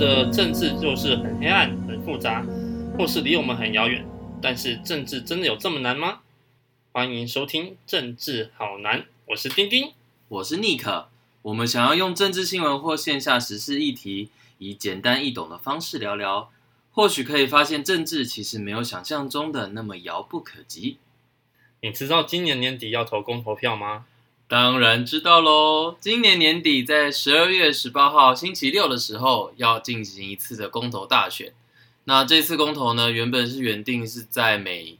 得政治就是很黑暗、很复杂，或是离我们很遥远。但是政治真的有这么难吗？欢迎收听《政治好难》，我是丁丁，我是尼克。我们想要用政治新闻或线下时事议题，以简单易懂的方式聊聊，或许可以发现政治其实没有想象中的那么遥不可及。你知道今年年底要投公投票吗？当然知道喽！今年年底在十二月十八号星期六的时候，要进行一次的公投大选。那这次公投呢，原本是原定是在每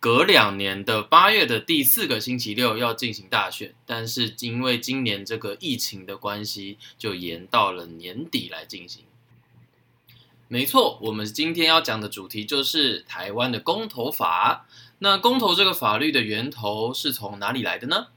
隔两年的八月的第四个星期六要进行大选，但是因为今年这个疫情的关系，就延到了年底来进行。没错，我们今天要讲的主题就是台湾的公投法。那公投这个法律的源头是从哪里来的呢？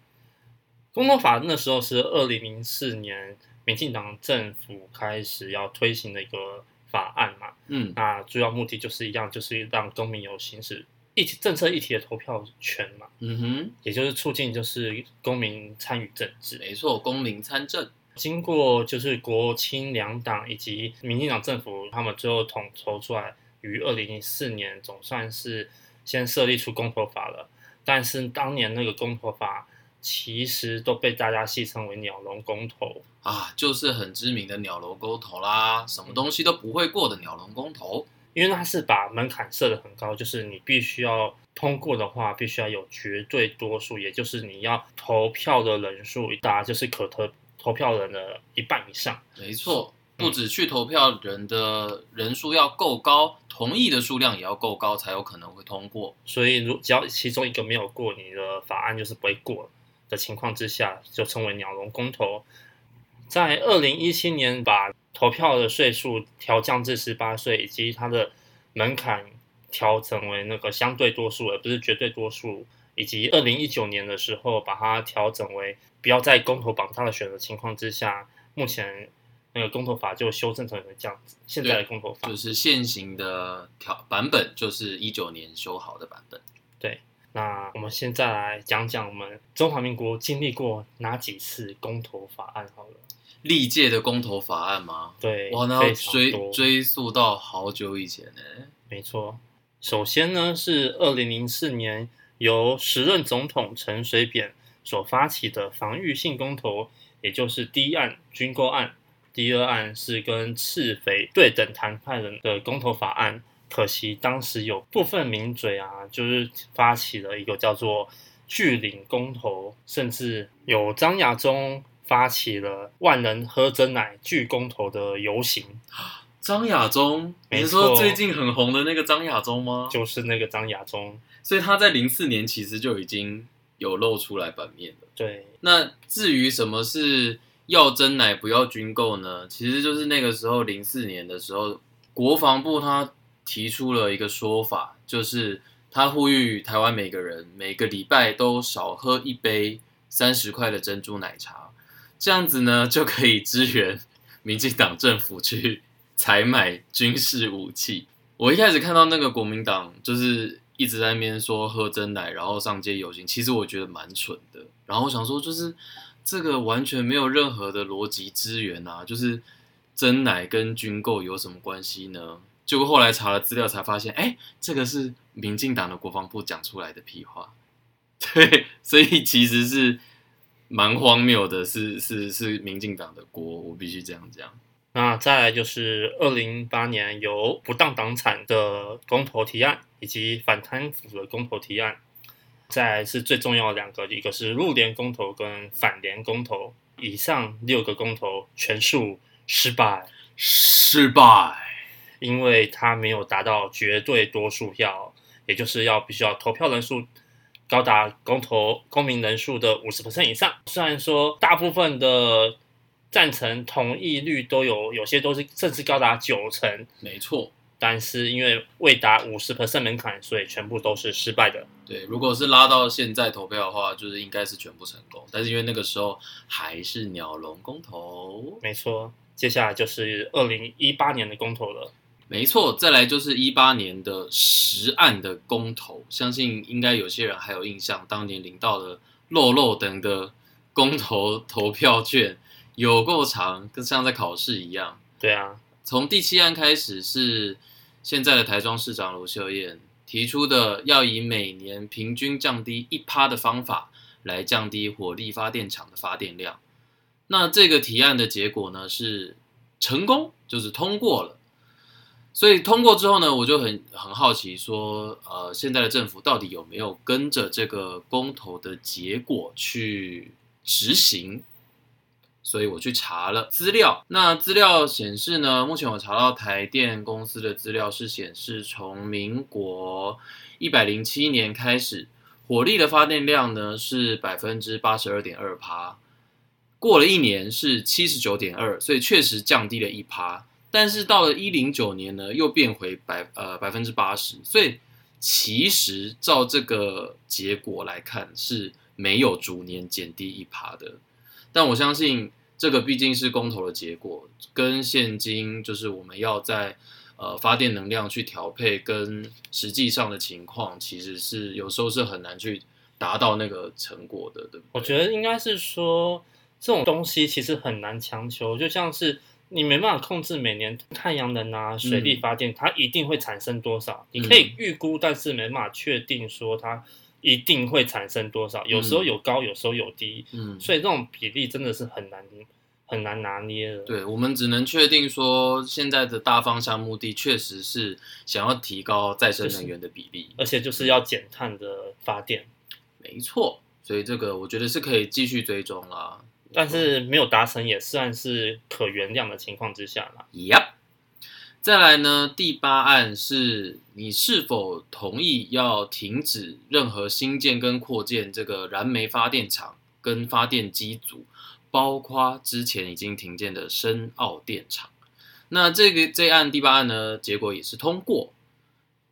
公投法那时候是二零零四年民进党政府开始要推行的一个法案嘛，嗯，那主要目的就是一样，就是让公民有行使议题政策议题的投票权嘛，嗯哼，也就是促进就是公民参与政治，没错，公民参政。经过就是国亲两党以及民进党政府，他们最后统筹出来，于二零零四年总算是先设立出公投法了，但是当年那个公投法。其实都被大家戏称为“鸟笼公投”啊，就是很知名的“鸟笼公投”啦，什么东西都不会过的“鸟笼公投”，因为它是把门槛设得很高，就是你必须要通过的话，必须要有绝对多数，也就是你要投票的人数一大，就是可投投票人的一半以上。没错，不止去投票人的人数要够高，同意的数量也要够高，才有可能会通过。所以，如只要其中一个没有过，你的法案就是不会过。的情况之下，就称为鸟笼公投。在二零一七年，把投票的岁数调降至十八岁，以及它的门槛调整为那个相对多数，而不是绝对多数。以及二零一九年的时候，把它调整为不要在公投榜上的选择情况之下，目前那个公投法就修正成了这样子。现在的公投法就是现行的条版本，就是一九年修好的版本。对。那我们现在来讲讲我们中华民国经历过哪几次公投法案好了。历届的公投法案吗？对，哇，那要追追溯到好久以前呢。没错，首先呢是二零零四年由时任总统陈水扁所发起的防御性公投，也就是第一案军购案，第二案是跟赤匪对等谈判人的公投法案。可惜当时有部分名嘴啊，就是发起了一个叫做“巨领公投”，甚至有张亚中发起了“万人喝真奶巨公投”的游行。张亚中，你是说最近很红的那个张亚中吗？就是那个张亚中，所以他在零四年其实就已经有露出来版面了。对，那至于什么是要真奶不要军购呢？其实就是那个时候零四年的时候，国防部他。提出了一个说法，就是他呼吁台湾每个人每个礼拜都少喝一杯三十块的珍珠奶茶，这样子呢就可以支援民进党政府去采买军事武器。我一开始看到那个国民党就是一直在那边说喝真奶，然后上街游行，其实我觉得蛮蠢的。然后我想说，就是这个完全没有任何的逻辑支援啊，就是真奶跟军购有什么关系呢？结果后来查了资料，才发现，哎，这个是民进党的国防部讲出来的屁话。对，所以其实是蛮荒谬的，是是是民进党的锅，我必须这样讲。那再来就是二零零八年由不当党产的公投提案，以及反贪腐的公投提案。再来是最重要的两个，一个是入联公投跟反联公投。以上六个公投全数失败，失败。因为他没有达到绝对多数票，也就是要必须要投票人数高达公投公民人数的五十%以上。虽然说大部分的赞成同意率都有，有些都是甚至高达九成，没错。但是因为未达五十%门槛，所以全部都是失败的。对，如果是拉到现在投票的话，就是应该是全部成功。但是因为那个时候还是鸟笼公投，没错。接下来就是二零一八年的公投了。没错，再来就是一八年的十案的公投，相信应该有些人还有印象，当年领到的漏漏等的公投 投票券，有够长，跟像在考试一样。对啊，从第七案开始是现在的台中市长卢秀燕提出的，要以每年平均降低一趴的方法来降低火力发电厂的发电量。那这个提案的结果呢是成功，就是通过了。所以通过之后呢，我就很很好奇说，呃，现在的政府到底有没有跟着这个公投的结果去执行？所以我去查了资料，那资料显示呢，目前我查到台电公司的资料是显示，从民国一百零七年开始，火力的发电量呢是百分之八十二点二趴，过了一年是七十九点二，所以确实降低了一趴，但是到了一零九年呢，又变回百呃百分之八十，所以其实照这个结果来看是没有逐年减低一趴的，但我相信。这个毕竟是公投的结果，跟现今就是我们要在呃发电能量去调配，跟实际上的情况，其实是有时候是很难去达到那个成果的，对不？我觉得应该是说这种东西其实很难强求，就像是你没办法控制每年太阳能啊、水力发电，嗯、它一定会产生多少，你可以预估，嗯、但是没办法确定说它一定会产生多少，有时候有高，有时候有低，嗯，所以这种比例真的是很难。很难拿捏的。对，我们只能确定说，现在的大方向目的确实是想要提高再生能源的比例，而且就是要减碳的发电。没错，所以这个我觉得是可以继续追踪啦。但是没有达成也算是可原谅的情况之下啦。Yep。再来呢，第八案是你是否同意要停止任何新建跟扩建这个燃煤发电厂跟发电机组？包括之前已经停建的深澳电厂，那这个这案第八案呢，结果也是通过。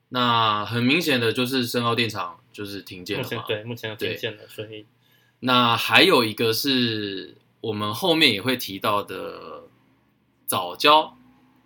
那很明显的就是深澳电厂就是停建了嘛，对，目前要停建了。所以，那还有一个是我们后面也会提到的早教，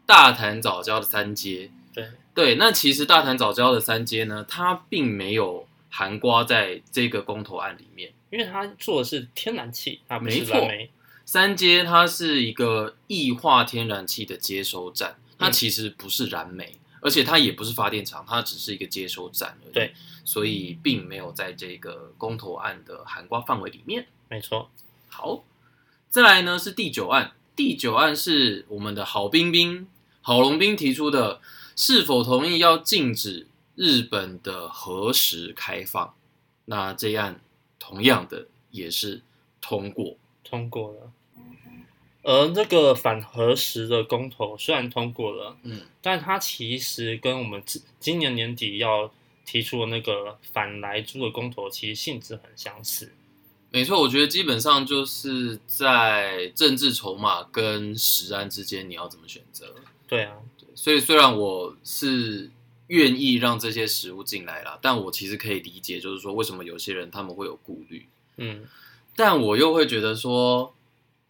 大潭早教的三阶。对对，那其实大潭早教的三阶呢，它并没有含瓜在这个公投案里面。因为它做的是天然气，它不是燃煤。三阶它是一个液化天然气的接收站，它其实不是燃煤，嗯、而且它也不是发电厂，它只是一个接收站而已。对，所以并没有在这个公投案的涵盖范围里面。没错。好，再来呢是第九案，第九案是我们的郝冰冰、郝龙斌提出的，是否同意要禁止日本的核食开放？那这案。同样的也是通过，通过了。而这个反核食的公投虽然通过了，嗯，但它其实跟我们今年年底要提出的那个反来猪的公投其实性质很相似。没错，我觉得基本上就是在政治筹码跟食安之间，你要怎么选择？对啊，对，所以虽然我是。愿意让这些食物进来了，但我其实可以理解，就是说为什么有些人他们会有顾虑，嗯，但我又会觉得说，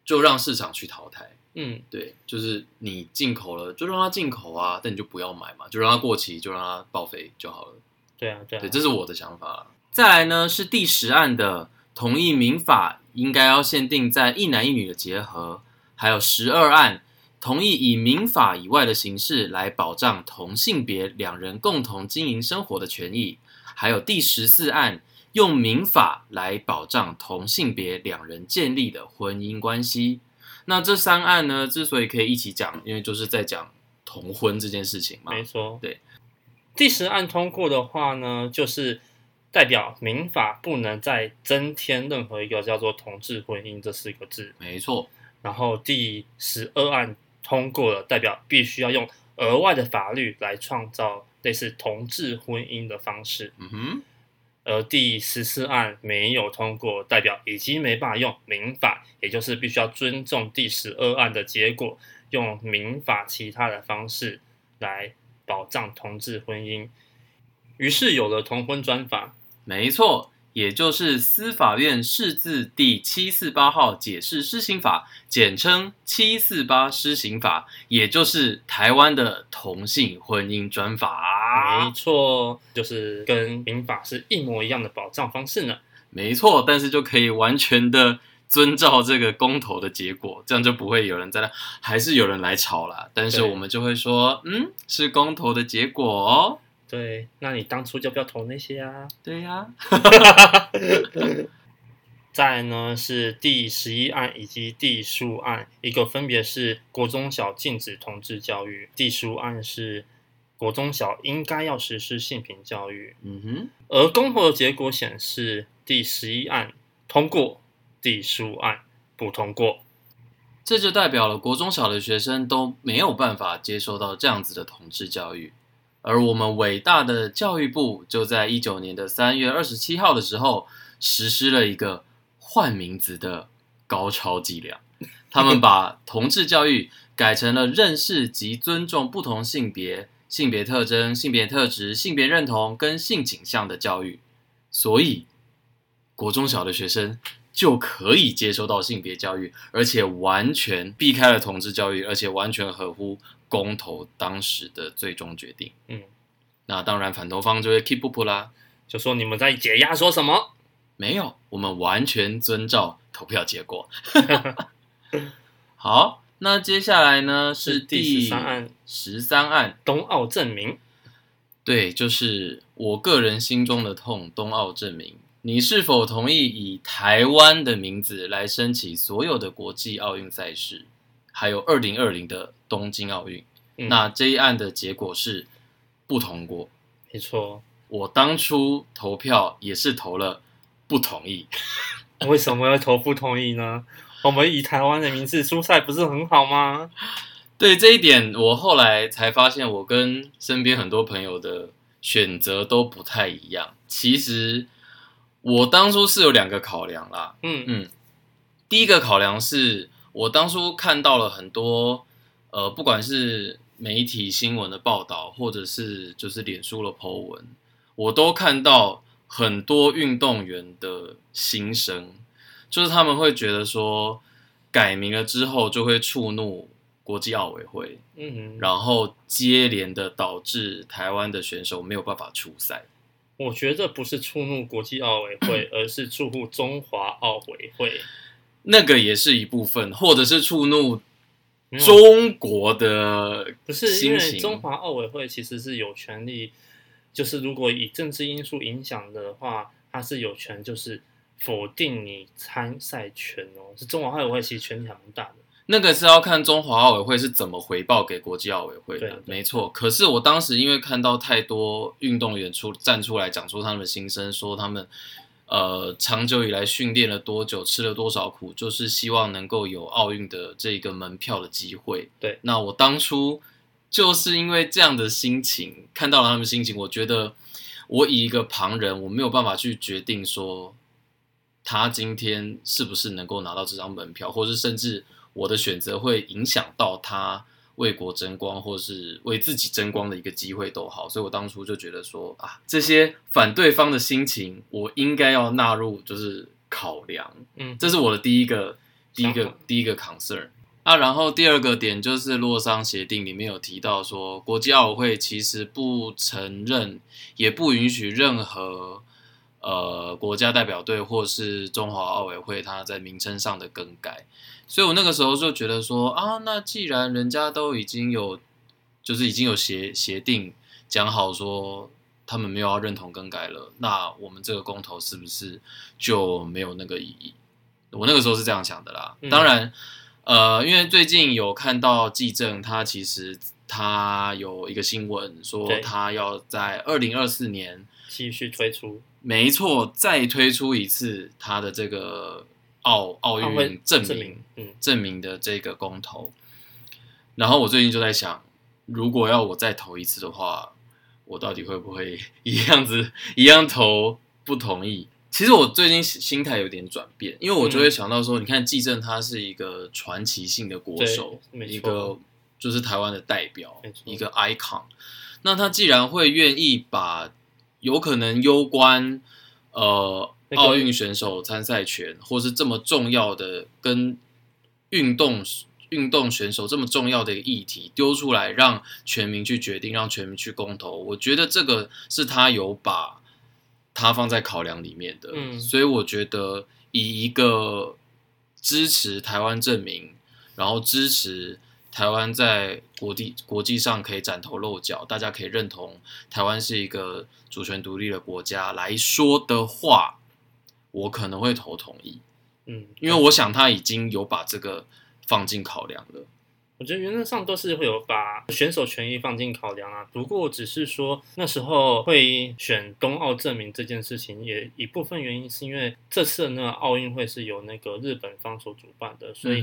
就让市场去淘汰，嗯，对，就是你进口了就让它进口啊，但你就不要买嘛，就让它过期，就让它报废就好了，对啊，对啊，对，这是我的想法。再来呢是第十案的同意民法应该要限定在一男一女的结合，还有十二案。同意以民法以外的形式来保障同性别两人共同经营生活的权益，还有第十四案用民法来保障同性别两人建立的婚姻关系。那这三案呢，之所以可以一起讲，因为就是在讲同婚这件事情嘛。没错，对。第十案通过的话呢，就是代表民法不能再增添任何一个叫做同志婚姻这四个字。没错。然后第十二案。通过了，代表必须要用额外的法律来创造类似同志婚姻的方式。嗯哼。而第十四案没有通过，代表已经没办法用民法，也就是必须要尊重第十二案的结果，用民法其他的方式来保障同志婚姻。于是有了同婚专法。没错。也就是司法院释字第七四八号解释施行法，简称七四八施行法，也就是台湾的同性婚姻专法。没错，就是跟民法是一模一样的保障方式呢。没错，但是就可以完全的遵照这个公投的结果，这样就不会有人在那，还是有人来吵了。但是我们就会说，嗯，是公投的结果哦。对，那你当初就不要投那些啊。对呀、啊。再呢是第十一案以及第十五案，一个分别是国中小禁止同志教育，第十五案是国中小应该要实施性平教育。嗯哼。而公投的结果显示，第十一案通过，第十五案不通过。这就代表了国中小的学生都没有办法接受到这样子的同志教育。而我们伟大的教育部就在一九年的三月二十七号的时候，实施了一个换名字的高超伎俩。他们把同志教育改成了认识及尊重不同性别、性别特征、性别特质、性别认同跟性倾向的教育。所以，国中小的学生就可以接收到性别教育，而且完全避开了同志教育，而且完全合乎。公投当时的最终决定，嗯，那当然反投方就会 keep up 啦，就说你们在解压说什么？没有，我们完全遵照投票结果。好，那接下来呢是第十三案，十三案东奥证明，对，就是我个人心中的痛，东奥证明，你是否同意以台湾的名字来申请所有的国际奥运赛事？还有二零二零的东京奥运，嗯，那这一案的结果是不通过。没错，我当初投票也是投了不同意。为什么要投不同意呢？我们以台湾的名字出赛不是很好吗？对这一点，我后来才发现，我跟身边很多朋友的选择都不太一样。其实我当初是有两个考量啦。嗯嗯，第一个考量是。我当初看到了很多，呃，不管是媒体新闻的报道，或者是就是脸书的 po 文，我都看到很多运动员的心声，就是他们会觉得说，改名了之后就会触怒国际奥委会，嗯哼，然后接连的导致台湾的选手没有办法出赛。我觉得不是触怒国际奥委会，而是触怒中华奥委会。那个也是一部分，或者是触怒中国的。不是因为中华奥委会其实是有权利，就是如果以政治因素影响的话，它是有权就是否定你参赛权哦。是中华奥委会其实权力很大的。那个是要看中华奥委会是怎么回报给国际奥委会的，对没错。可是我当时因为看到太多运动员出站出来讲出他们的心声，说他们。呃，长久以来训练了多久，吃了多少苦，就是希望能够有奥运的这个门票的机会。对，那我当初就是因为这样的心情，看到了他们心情，我觉得我以一个旁人，我没有办法去决定说他今天是不是能够拿到这张门票，或是甚至我的选择会影响到他。为国争光，或是为自己争光的一个机会都好，所以我当初就觉得说啊，这些反对方的心情，我应该要纳入就是考量，嗯，这是我的第一个第一个第一个 concern 啊。然后第二个点就是洛桑协定里面有提到说，国际奥委会其实不承认，也不允许任何呃国家代表队或是中华奥委会它在名称上的更改。所以我那个时候就觉得说啊，那既然人家都已经有，就是已经有协协定讲好说他们没有要认同更改了，那我们这个公投是不是就没有那个意义？我那个时候是这样想的啦。嗯、当然，呃，因为最近有看到纪政，他其实他有一个新闻说他要在二零二四年继续推出，没错，再推出一次他的这个。奥奥运证明，嗯，证明的这个公投，然后我最近就在想，如果要我再投一次的话，我到底会不会一样子一样投不同意？其实我最近心态有点转变，因为我就会想到说，嗯、你看纪政他是一个传奇性的国手，一个就是台湾的代表，一个 icon。那他既然会愿意把有可能攸关呃。奥运选手参赛权，或是这么重要的跟运动运动选手这么重要的一个议题丢出来，让全民去决定，让全民去公投，我觉得这个是他有把他放在考量里面的。嗯，所以我觉得以一个支持台湾证明，然后支持台湾在国际国际上可以崭头露角，大家可以认同台湾是一个主权独立的国家来说的话，我可能会投同意。嗯，因为我想他已经有把这个放进考量了。我觉得原则上都是会有把选手权益放进考量啊。不过只是说那时候会选冬奥证明这件事情，也一部分原因是因为这次的那个奥运会是由那个日本方所主办的，所以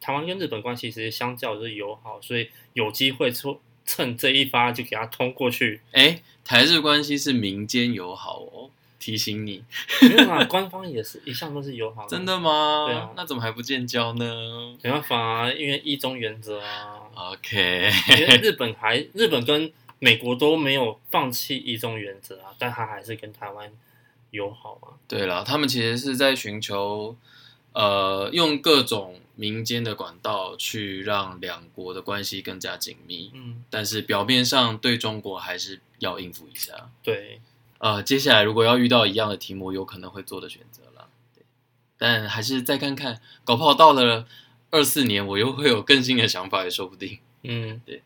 台湾跟日本关系其实相较是友好，所以有机会说趁这一发就给他通过去。哎，台日关系是民间友好哦。提醒你，没有啊，官方也是一向都是友好的。真的吗？对啊，那怎么还不建交呢？没办法啊，因为一中原则啊。OK，因为日本还日本跟美国都没有放弃一中原则啊，但他还是跟台湾友好啊。对了，他们其实是在寻求，呃，用各种民间的管道去让两国的关系更加紧密。嗯，但是表面上对中国还是要应付一下。对。呃，接下来如果要遇到一样的题目，有可能会做的选择了。对，但还是再看看，搞不好到了二四年，我又会有更新的想法，也说不定。嗯，对。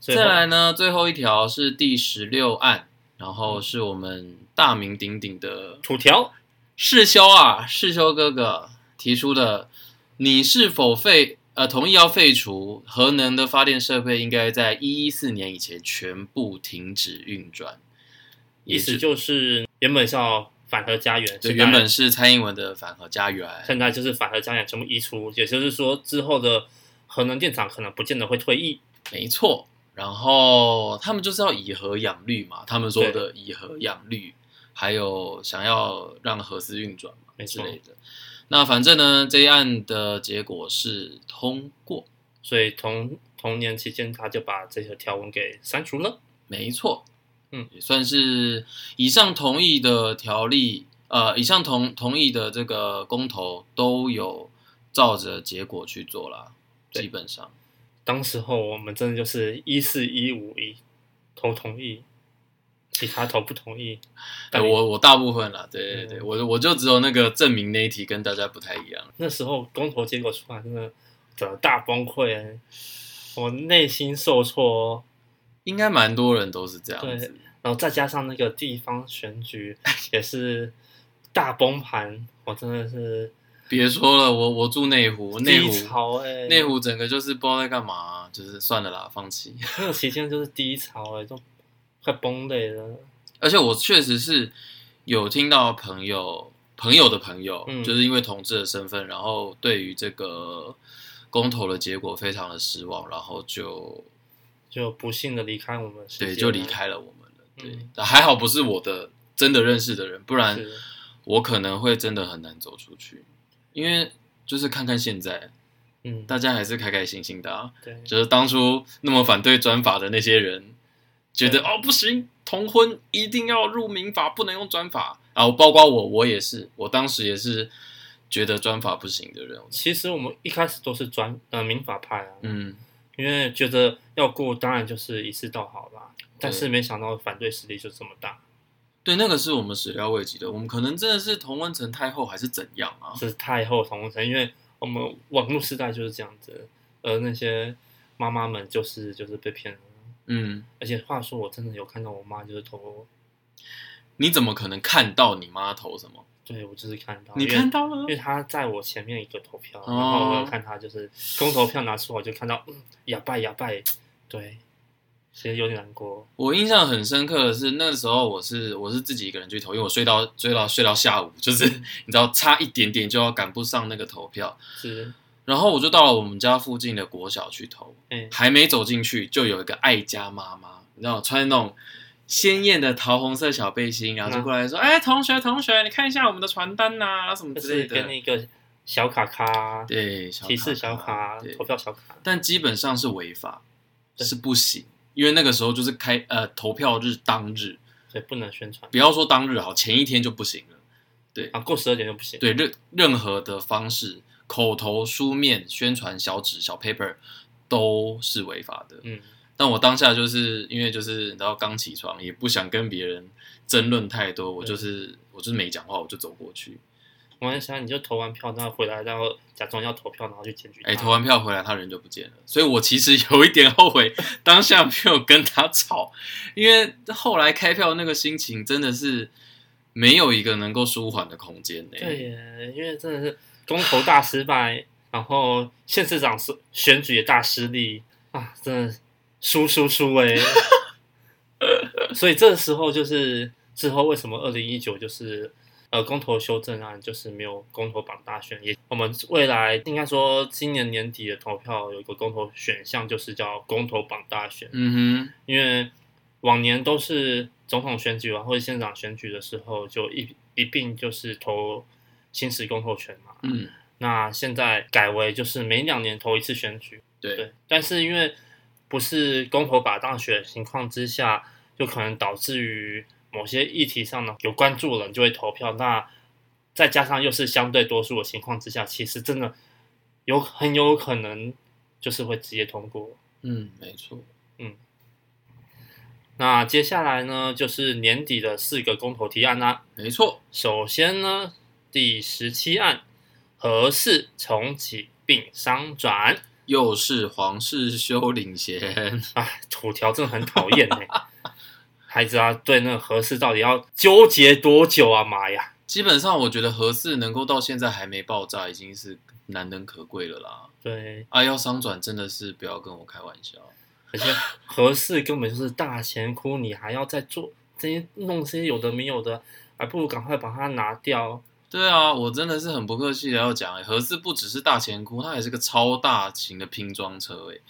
再来呢，最后一条是第十六案，然后是我们大名鼎鼎的土条世修啊，世修哥哥提出的，你是否废呃同意要废除核能的发电设备，应该在一一四年以前全部停止运转。意思就是原本是要反核家园，对，原本是蔡英文的反核家园，现在就是反核家园全部移除，也就是说之后的核能电厂可能不见得会退役。没错，然后他们就是要以核养绿嘛，他们说的以核养绿，还有想要让核四运转嘛之类的。那反正呢，这一案的结果是通过，所以同同年期间他就把这些条文给删除了。没错。嗯，也算是以上同意的条例，呃，以上同同意的这个公投都有照着结果去做了，基本上。当时候我们真的就是一四一五一投同意，其他投不同意。哎，我我大部分了，对对对，嗯、我我就只有那个证明那一题跟大家不太一样。那时候公投结果出来，真的整个大崩溃，我内心受挫。应该蛮多人都是这样子，然后再加上那个地方选举 也是大崩盘，我真的是别说了，我我住内湖，内湖潮哎，内湖整个就是不知道在干嘛，就是算了啦，放弃。那个期间就是低潮哎，都快崩溃了。而且我确实是有听到朋友朋友的朋友，嗯、就是因为同志的身份，然后对于这个公投的结果非常的失望，然后就。就不幸的离开我们，对，就离开了我们了。对，嗯、还好不是我的真的认识的人，不然我可能会真的很难走出去。因为就是看看现在，嗯，大家还是开开心心的啊。对，就是当初那么反对专法的那些人，觉得哦不行，同婚一定要入民法，不能用专法。然后包括我，我也是，我当时也是觉得专法不行的人。其实我们一开始都是专呃民法派啊，嗯。因为觉得要过，当然就是一次到好啦。但是没想到反对势力就这么大。对，那个是我们始料未及的。我们可能真的是同温层太厚，还是怎样啊？是太后同温层，因为我们网络时代就是这样子。而那些妈妈们就是就是被骗了。嗯，而且话说，我真的有看到我妈就是投。你怎么可能看到你妈投什么？对，我就是看到，你看到了，因为他在我前面一个投票，然后我有看他就是公投票拿出来就看到，嗯，哑巴哑巴，对，其实有点难过。我印象很深刻的是那时候我是我是自己一个人去投，因为我睡到睡到睡到下午，就是 你知道差一点点就要赶不上那个投票，是，然后我就到了我们家附近的国小去投，嗯，还没走进去就有一个爱家妈妈，你知道穿那种。鲜艳的桃红色小背心，然后就过来说：“哎、同学，同学，你看一下我们的传单呐、啊，什么之类的。”给你一个小卡卡，对，提示小卡，投票小卡。但基本上是违法，是不行，因为那个时候就是开呃投票日当日，所以不能宣传。不要说当日好，前一天就不行了。对啊，过十二点就不行。对，任任何的方式，口头、书面宣传、小纸、小 paper 都是违法的。嗯。但我当下就是因为就是你知道刚起床，也不想跟别人争论太多，我就是我就是没讲话，我就走过去。我在想，你就投完票，然后回来，然后假装要投票，然后去检举。哎，投完票回来，他人就不见了。所以我其实有一点后悔，当下没有跟他吵，因为后来开票那个心情真的是没有一个能够舒缓的空间呢。对耶，因为真的是公投大失败，然后县市长选选举也大失利啊，真的输输输哎。所以这时候就是之后为什么二零一九就是呃公投修正案就是没有公投榜大选，也我们未来应该说今年年底的投票有一个公投选项就是叫公投榜大选。嗯哼，因为往年都是总统选举完或者县长选举的时候就一一并就是投行使公投权嘛。嗯，那现在改为就是每两年投一次选举。对，对，但是因为不是公投把大选的情况之下。就可能导致于某些议题上呢，有关注的人就会投票。那再加上又是相对多数的情况之下，其实真的有很有可能就是会直接通过。嗯，没错。嗯，那接下来呢，就是年底的四个公投提案啦。没错。首先呢，第十七案，核四重启并商转，又是皇室修领衔。哎，土条真的很讨厌哎。孩子啊，对那个核四到底要纠结多久啊？妈呀！基本上，我觉得合适能够到现在还没爆炸，已经是难能可贵了啦。对，啊，要商转真的是不要跟我开玩笑。而且合适根本就是大钱窟，你还要再做这些弄些有的没有的，还不如赶快把它拿掉。对啊，我真的是很不客气的要讲，核四不只是大前窟，它也是个超大型的拼装车，诶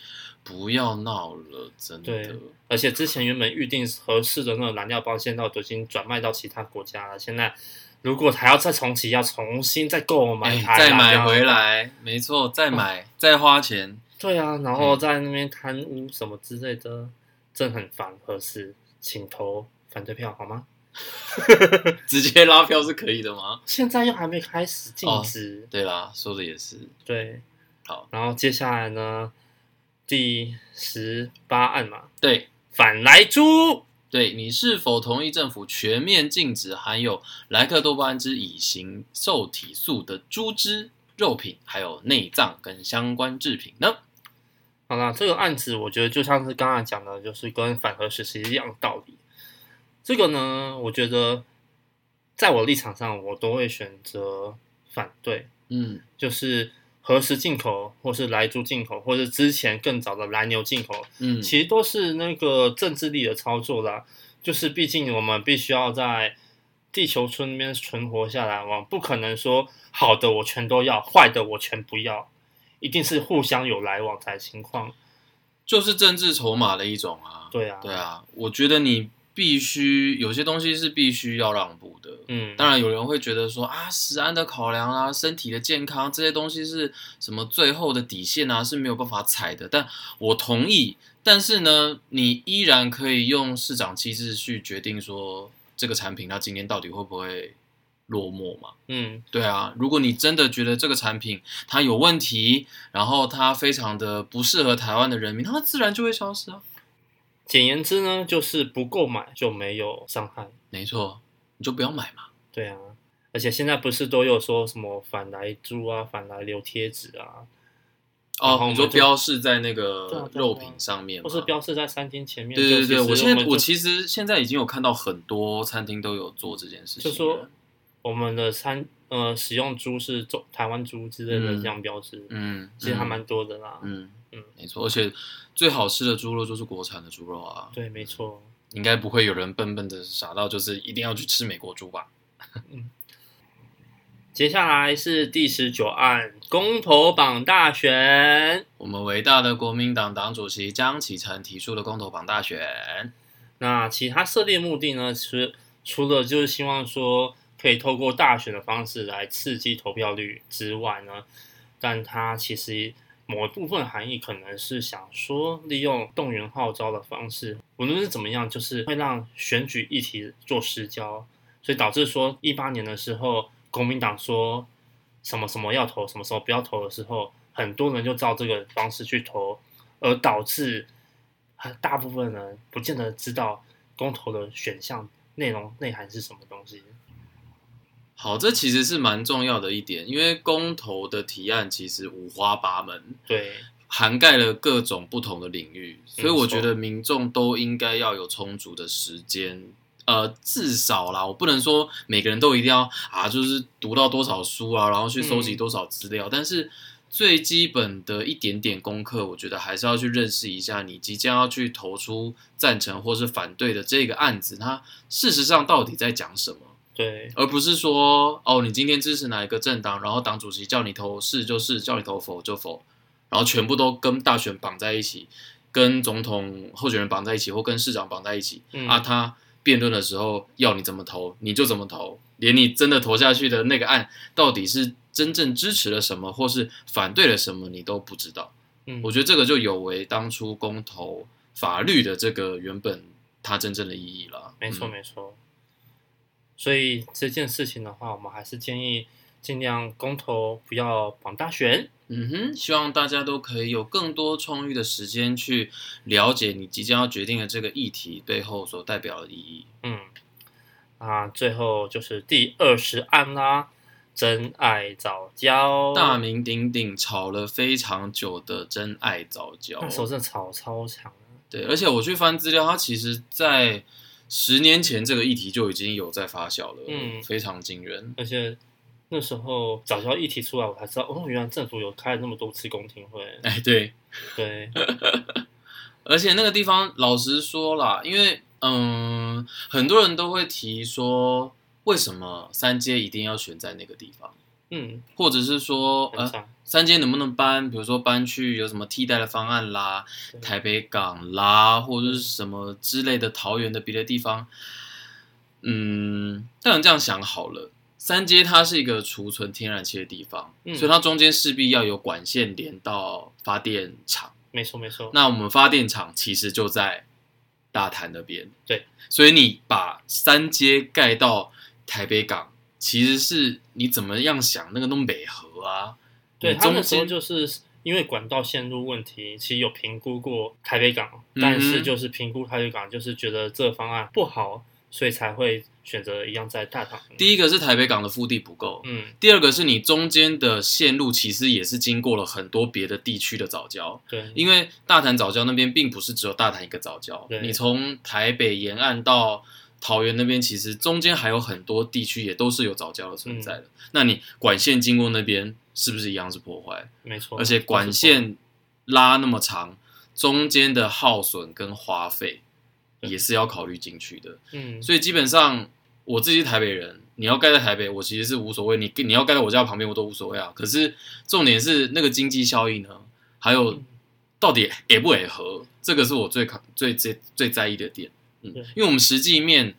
不要闹了，真的。对，而且之前原本预定核四的那个燃料包，现在都已经转卖到其他国家了。现在如果还要再重启，要重新再购买它，再买回来，没错，再买、哦、再花钱。对啊，然后在那边贪污什么之类的，嗯、真很烦。核四，请投反对票好吗？直接拉票是可以的吗？现在又还没开始禁止。哦、对啦，说的也是。对，好，然后接下来呢？第十八案嘛，对，反莱猪，对，你是否同意政府全面禁止含有莱克多巴胺之乙型受体素的猪只、肉品，还有内脏跟相关制品呢？好啦，这个案子我觉得就像是刚才讲的，就是跟反核实习一样的道理。这个呢，我觉得在我立场上，我都会选择反对。嗯，就是。何时进口，或是莱猪进口，或是之前更早的莱牛进口，嗯，其实都是那个政治力的操作啦。就是毕竟我们必须要在地球村那边存活下来嘛，不可能说好的我全都要，坏的我全不要，一定是互相有来往才情况。就是政治筹码的一种啊。对啊，对啊，我觉得你。必须有些东西是必须要让步的，嗯，当然有人会觉得说啊，食安的考量啊，身体的健康这些东西是什么最后的底线啊，是没有办法踩的。但我同意，但是呢，你依然可以用市场机制去决定说这个产品它今天到底会不会落寞嘛？嗯，对啊，如果你真的觉得这个产品它有问题，然后它非常的不适合台湾的人民，它自然就会消失啊。简言之呢，就是不购买就没有伤害。没错，你就不要买嘛。对啊，而且现在不是都有说什么反来猪啊、反来留贴纸啊？哦，你说标示在那个肉品上面，或是标示在餐厅前面？对对对，我现在我其实现在已经有看到很多餐厅都有做这件事情。就说我们的餐呃使用猪是中台湾猪之类的这样标志，嗯，其实还蛮多的啦。嗯。嗯，没错，而且最好吃的猪肉就是国产的猪肉啊。对，没错，应该不会有人笨笨的傻到就是一定要去吃美国猪吧？嗯。接下来是第十九案公投榜大选，我们伟大的国民党党主席江启臣提出的公投榜大选。那其他设立目的呢？其实除了就是希望说可以透过大选的方式来刺激投票率之外呢，但他其实。某部分含义可能是想说，利用动员号召的方式，无论是怎么样，就是会让选举议题做失焦，所以导致说一八年的时候，国民党说什么什么要投，什么时候不要投的时候，很多人就照这个方式去投，而导致大部分人不见得知道公投的选项内容内涵是什么东西。好，这其实是蛮重要的一点，因为公投的提案其实五花八门，对，涵盖了各种不同的领域，所以我觉得民众都应该要有充足的时间，呃，至少啦，我不能说每个人都一定要啊，就是读到多少书啊，然后去收集多少资料，嗯、但是最基本的一点点功课，我觉得还是要去认识一下你即将要去投出赞成或是反对的这个案子，它事实上到底在讲什么。对，而不是说哦，你今天支持哪一个政党，然后党主席叫你投是就是，叫你投否就否，然后全部都跟大选绑在一起，跟总统候选人绑在一起，或跟市长绑在一起、嗯、啊。他辩论的时候要你怎么投，你就怎么投，连你真的投下去的那个案到底是真正支持了什么，或是反对了什么，你都不知道。嗯，我觉得这个就有违当初公投法律的这个原本它真正的意义了。没错，没错。所以这件事情的话，我们还是建议尽量公投不要绑大选。嗯哼，希望大家都可以有更多充裕的时间去了解你即将要决定的这个议题背后所代表的意义。嗯，啊，最后就是第二十案啦，真爱早教，大名鼎鼎炒了非常久的真爱早教，那时候真的吵超强。对，而且我去翻资料，它其实，在十年前这个议题就已经有在发酵了，嗯，非常惊人。而且那时候早教议题出来，我才知道，哦，原来政府有开了那么多次公听会。哎，对，对。而且那个地方，老实说啦，因为嗯，很多人都会提说，为什么三阶一定要选在那个地方？嗯，或者是说，呃，三接能不能搬？比如说搬去有什么替代的方案啦，台北港啦，或者是什么之类的桃园的别的地方。嗯，但这样想好了，三阶它是一个储存天然气的地方，嗯，所以它中间势必要有管线连到发电厂。没错，没错。那我们发电厂其实就在大潭那边。对，所以你把三阶盖到台北港。其实是你怎么样想那个东北河啊？对，他那时候就是因为管道线路问题，其实有评估过台北港，嗯、但是就是评估台北港，就是觉得这方案不好，所以才会选择一样在大潭。第一个是台北港的腹地不够，嗯，第二个是你中间的线路其实也是经过了很多别的地区的早教，对，因为大潭早教那边并不是只有大潭一个藻礁，对，你从台北沿岸到。桃园那边其实中间还有很多地区也都是有早教的存在的，嗯、那你管线经过那边是不是一样是破坏？没错，而且管线拉那么长，中间的耗损跟花费也是要考虑进去的。嗯，所以基本上我自己是台北人，你要盖在台北，我其实是无所谓。你你要盖在我家旁边，我都无所谓啊。可是重点是那个经济效益呢，还有到底合不合，这个是我最考最最最在意的点。嗯，因为我们实际面、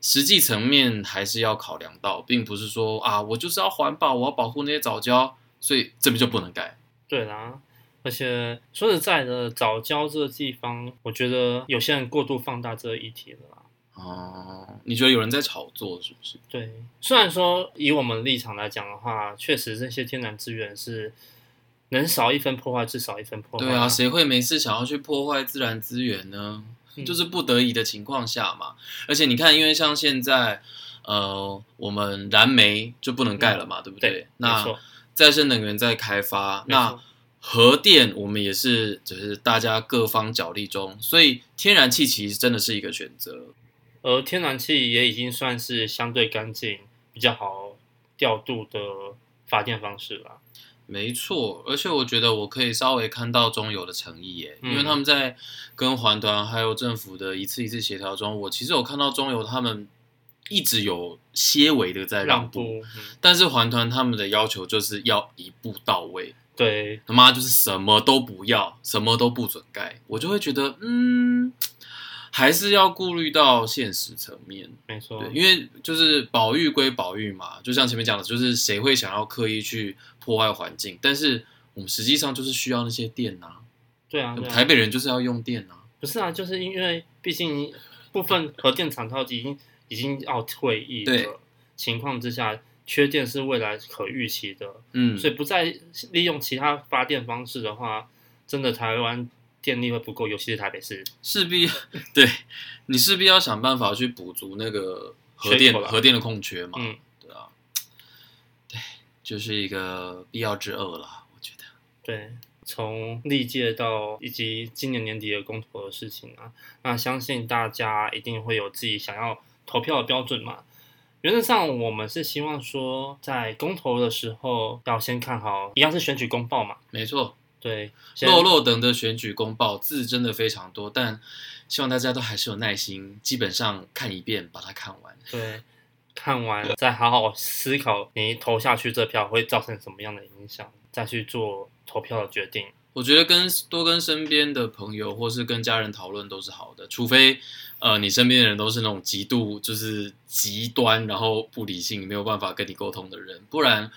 实际层面还是要考量到，并不是说啊，我就是要环保，我要保护那些藻礁，所以这边就不能盖。对啦，而且说实在的，早教这个地方，我觉得有些人过度放大这个议题了啦。哦，你觉得有人在炒作是不是？对，虽然说以我们立场来讲的话，确实这些天然资源是能少一分破坏，至少一分破坏。对啊，谁会没事想要去破坏自然资源呢？就是不得已的情况下嘛，而且你看，因为像现在，呃，我们燃煤就不能盖了嘛，嗯、对不对？对，那再生能源在开发，那核电我们也是，只是大家各方角力中，所以天然气其实真的是一个选择。而天然气也已经算是相对干净、比较好调度的发电方式了。没错，而且我觉得我可以稍微看到中油的诚意耶，因为他们在跟环团还有政府的一次一次协调中，我其实有看到中油他们一直有些微的在让步，让步嗯、但是环团他们的要求就是要一步到位，对，他妈就是什么都不要，什么都不准盖，我就会觉得嗯。还是要顾虑到现实层面，没错，对，因为就是保育归保育嘛，就像前面讲的，就是谁会想要刻意去破坏环境？但是我们实际上就是需要那些电呐，对啊，对啊，台北人就是要用电呐，不是啊，就是因为毕竟部分核电厂它已经已经要退役的情况之下，缺电是未来可预期的，嗯，所以不再利用其他发电方式的话，真的台湾。电力会不够，尤其是台北市，势必 对你势必要想办法去补足那个核电核电的空缺嘛。嗯。就是一个必要之恶了，我觉得。对，从历届到以及今年年底的公投的事情啊，那相信大家一定会有自己想要投票的标准嘛。原则上，我们是希望说，在公投的时候要先看好，一样是选举公报嘛。没错，对，落落等的选举公报字真的非常多，但希望大家都还是有耐心，基本上看一遍把它看完。对，看完再好好思考你投下去这票会造成什么样的影响，再去做投票的决定。我觉得跟多跟身边的朋友或是跟家人讨论都是好的，除非呃你身边的人都是那种极度就是极端，然后不理性，没有办法跟你沟通的人，不然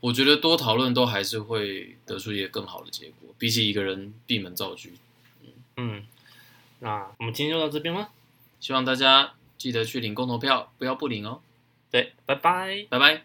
我觉得多讨论都还是会得出一个更好的结果，比起一个人闭门造车。嗯嗯，那我们今天就到这边吗？希望大家记得去领公投票，不要不领哦。对，拜拜，拜拜。